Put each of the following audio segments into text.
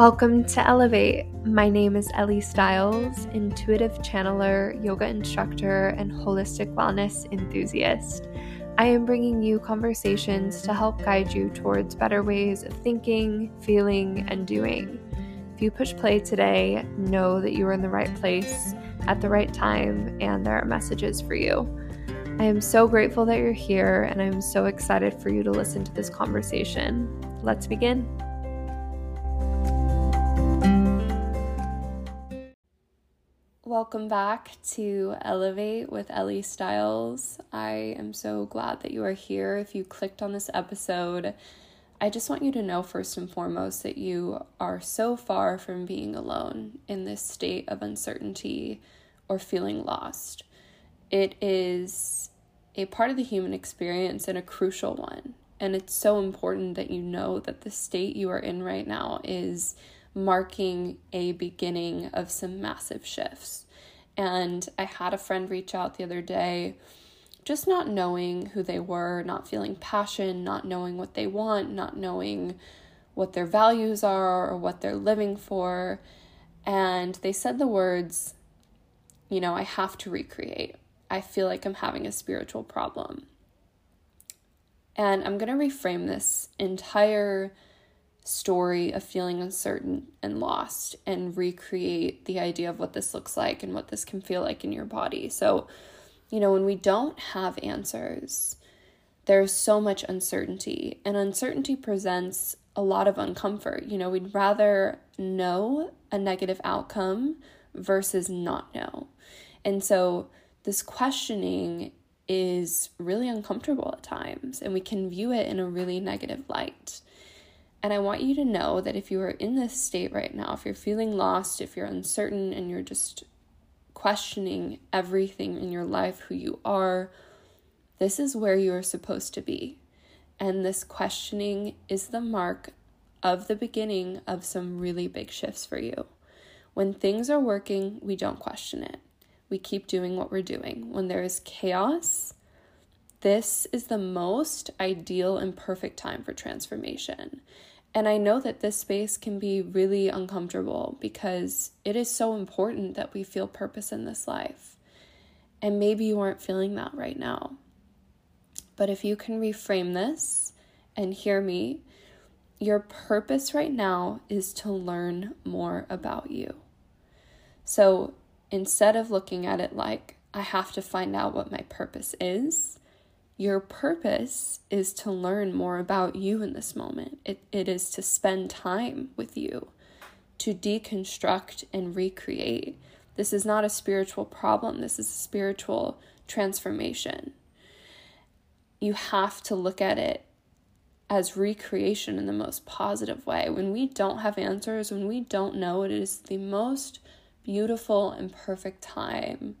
Welcome to Elevate. My name is Ellie Stiles, intuitive channeler, yoga instructor, and holistic wellness enthusiast. I am bringing you conversations to help guide you towards better ways of thinking, feeling, and doing. If you push play today, know that you are in the right place at the right time and there are messages for you. I am so grateful that you're here and I'm so excited for you to listen to this conversation. Let's begin. Welcome back to Elevate with Ellie Stiles. I am so glad that you are here. If you clicked on this episode, I just want you to know first and foremost that you are so far from being alone in this state of uncertainty or feeling lost. It is a part of the human experience and a crucial one. And it's so important that you know that the state you are in right now is marking a beginning of some massive shifts. And I had a friend reach out the other day, just not knowing who they were, not feeling passion, not knowing what they want, not knowing what their values are or what they're living for. And they said the words, you know, I have to recreate. I feel like I'm having a spiritual problem. And I'm going to reframe this entire story of feeling uncertain and lost and recreate the idea of what this looks like and what this can feel like in your body. So, you know, when we don't have answers, there's so much uncertainty, and uncertainty presents a lot of uncomfort. You know, we'd rather know a negative outcome versus not know. And so, this questioning is really uncomfortable at times, and we can view it in a really negative light. And I want you to know that if you are in this state right now, if you're feeling lost, if you're uncertain, and you're just questioning everything in your life, who you are, this is where you are supposed to be. And this questioning is the mark of the beginning of some really big shifts for you. When things are working, we don't question it. We keep doing what we're doing. When there is chaos, this is the most ideal and perfect time for transformation. And I know that this space can be really uncomfortable because it is so important that we feel purpose in this life. And maybe you aren't feeling that right now. But if you can reframe this and hear me, your purpose right now is to learn more about you. So instead of looking at it like, I have to find out what my purpose is, your purpose is to learn more about you in this moment. It, it is to spend time with you, to deconstruct and recreate. This is not a spiritual problem, this is a spiritual transformation. You have to look at it as recreation in the most positive way. When we don't have answers, when we don't know, it is the most beautiful and perfect time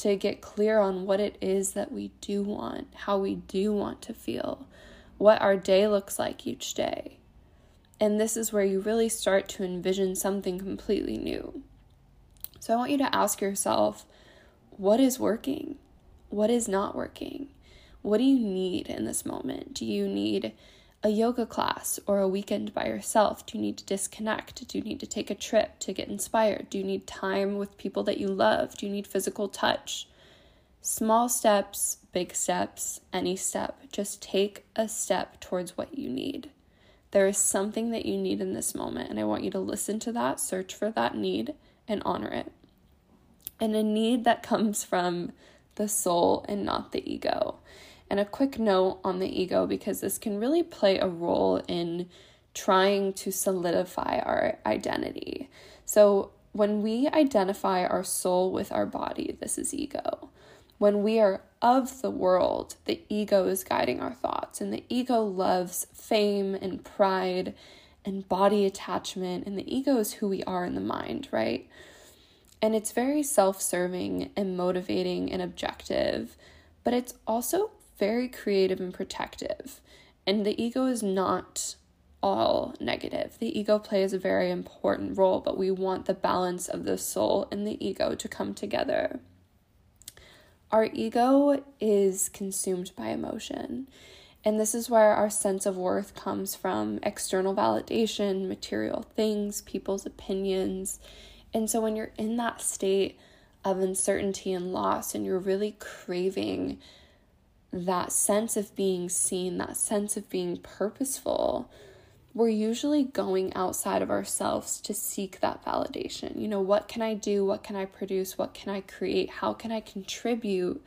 to get clear on what it is that we do want, how we do want to feel, what our day looks like each day. And this is where you really start to envision something completely new. So I want you to ask yourself what is working? What is not working? What do you need in this moment? Do you need a yoga class or a weekend by yourself? Do you need to disconnect? Do you need to take a trip to get inspired? Do you need time with people that you love? Do you need physical touch? Small steps, big steps, any step. Just take a step towards what you need. There is something that you need in this moment, and I want you to listen to that, search for that need, and honor it. And a need that comes from the soul and not the ego. And a quick note on the ego because this can really play a role in trying to solidify our identity. So, when we identify our soul with our body, this is ego. When we are of the world, the ego is guiding our thoughts, and the ego loves fame and pride and body attachment, and the ego is who we are in the mind, right? And it's very self serving and motivating and objective, but it's also very creative and protective. And the ego is not all negative. The ego plays a very important role, but we want the balance of the soul and the ego to come together. Our ego is consumed by emotion, And this is where our sense of worth comes from external validation, material things, people's opinions. And so when you're in that state of uncertainty and loss, and you're really craving that sense of being seen, that sense of being purposeful, we're usually going outside of ourselves to seek that validation. You know, what can I do? What can I produce? What can I create? How can I contribute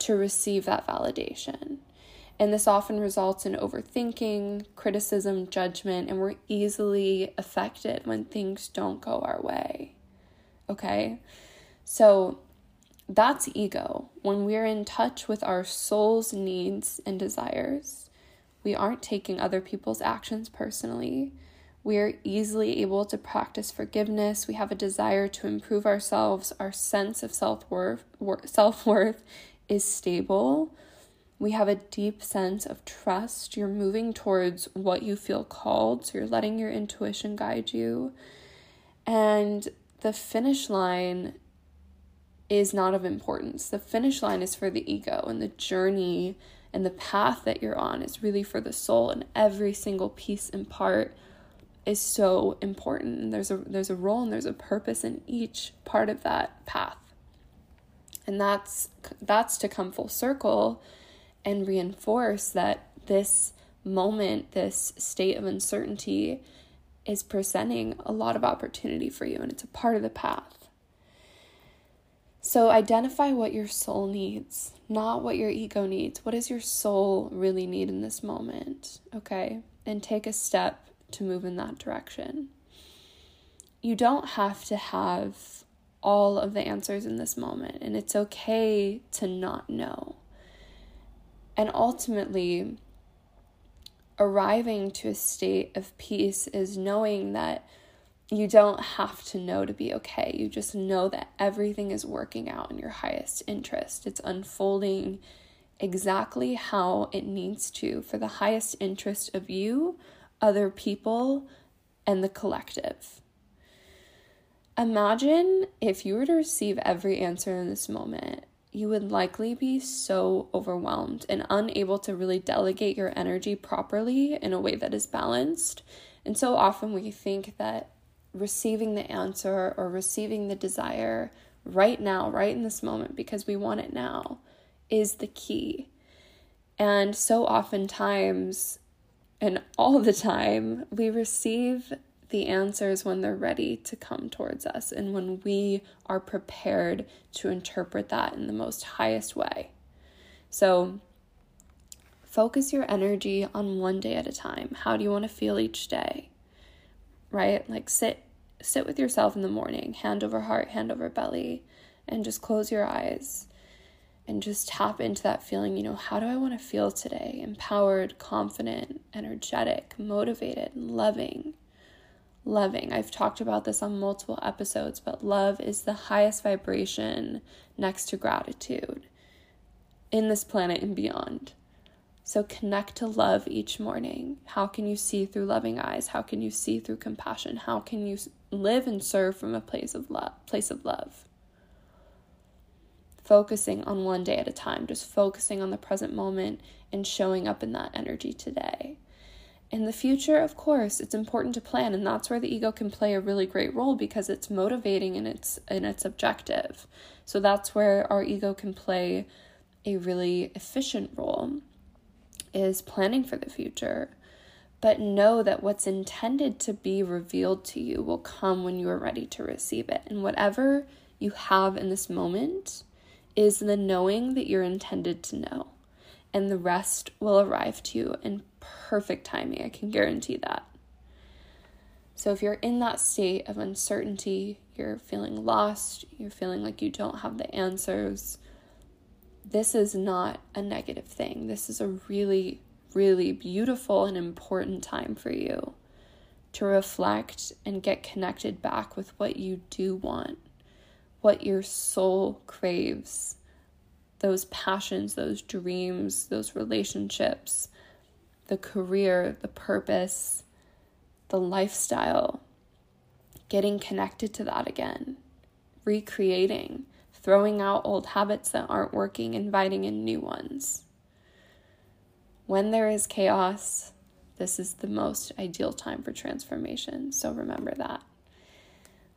to receive that validation? And this often results in overthinking, criticism, judgment, and we're easily affected when things don't go our way. Okay? So that's ego. When we're in touch with our soul's needs and desires, we aren't taking other people's actions personally. We are easily able to practice forgiveness. We have a desire to improve ourselves. Our sense of self-worth self-worth is stable we have a deep sense of trust. You're moving towards what you feel called, so you're letting your intuition guide you. And the finish line is not of importance. The finish line is for the ego, and the journey and the path that you're on is really for the soul, and every single piece and part is so important. And there's a there's a role and there's a purpose in each part of that path. And that's that's to come full circle and reinforce that this moment, this state of uncertainty, is presenting a lot of opportunity for you and it's a part of the path. So identify what your soul needs, not what your ego needs. What does your soul really need in this moment? Okay? And take a step to move in that direction. You don't have to have all of the answers in this moment, and it's okay to not know. And ultimately, arriving to a state of peace is knowing that you don't have to know to be okay. You just know that everything is working out in your highest interest. It's unfolding exactly how it needs to for the highest interest of you, other people, and the collective. Imagine if you were to receive every answer in this moment you would likely be so overwhelmed and unable to really delegate your energy properly in a way that is balanced. And so often we think that receiving the answer or receiving the desire right now, right in this moment, because we want it now, is the key. And so oftentimes, and all the time, we receive the answers when they're ready to come towards us and when we are prepared to interpret that in the most highest way. So, focus your energy on one day at a time. How do you want to feel each day? Right? Like sit sit with yourself in the morning, hand over heart, hand over belly, and just close your eyes and just tap into that feeling, you know, how do I want to feel today? Empowered, confident, energetic, motivated, loving loving. I've talked about this on multiple episodes, but love is the highest vibration next to gratitude in this planet and beyond. So connect to love each morning. How can you see through loving eyes? How can you see through compassion? How can you live and serve from a place of love, place of love? Focusing on one day at a time, just focusing on the present moment and showing up in that energy today. In the future, of course, it's important to plan, and that's where the ego can play a really great role because it's motivating and it's and it's objective. So that's where our ego can play a really efficient role is planning for the future. But know that what's intended to be revealed to you will come when you are ready to receive it. And whatever you have in this moment is the knowing that you're intended to know. And the rest will arrive to you in perfect timing. I can guarantee that. So, if you're in that state of uncertainty, you're feeling lost, you're feeling like you don't have the answers, this is not a negative thing. This is a really, really beautiful and important time for you to reflect and get connected back with what you do want, what your soul craves, those passions, those dreams, those relationships the career, the purpose, the lifestyle, getting connected to that again, recreating, throwing out old habits that aren't working, inviting in new ones. When there is chaos, this is the most ideal time for transformation. So remember that.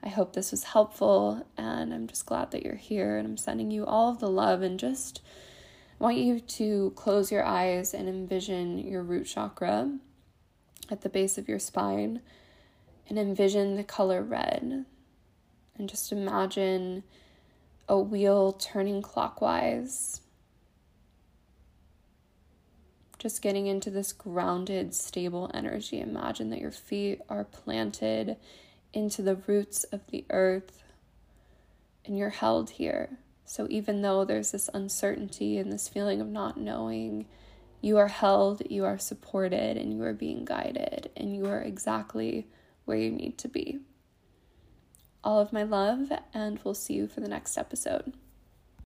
I hope this was helpful, and I'm just glad that you're here. And I'm sending you all of the love and just want you to close your eyes and envision your root chakra at the base of your spine and envision the color red. And just imagine a wheel turning clockwise. Just getting into this grounded, stable energy. Imagine that your feet are planted into the roots of the earth and you're held here. So even though there's this uncertainty and this feeling of not knowing, you are held, you are supported, and you are being guided, and you are exactly where you need to be. All of my love, and we'll see you for the next episode.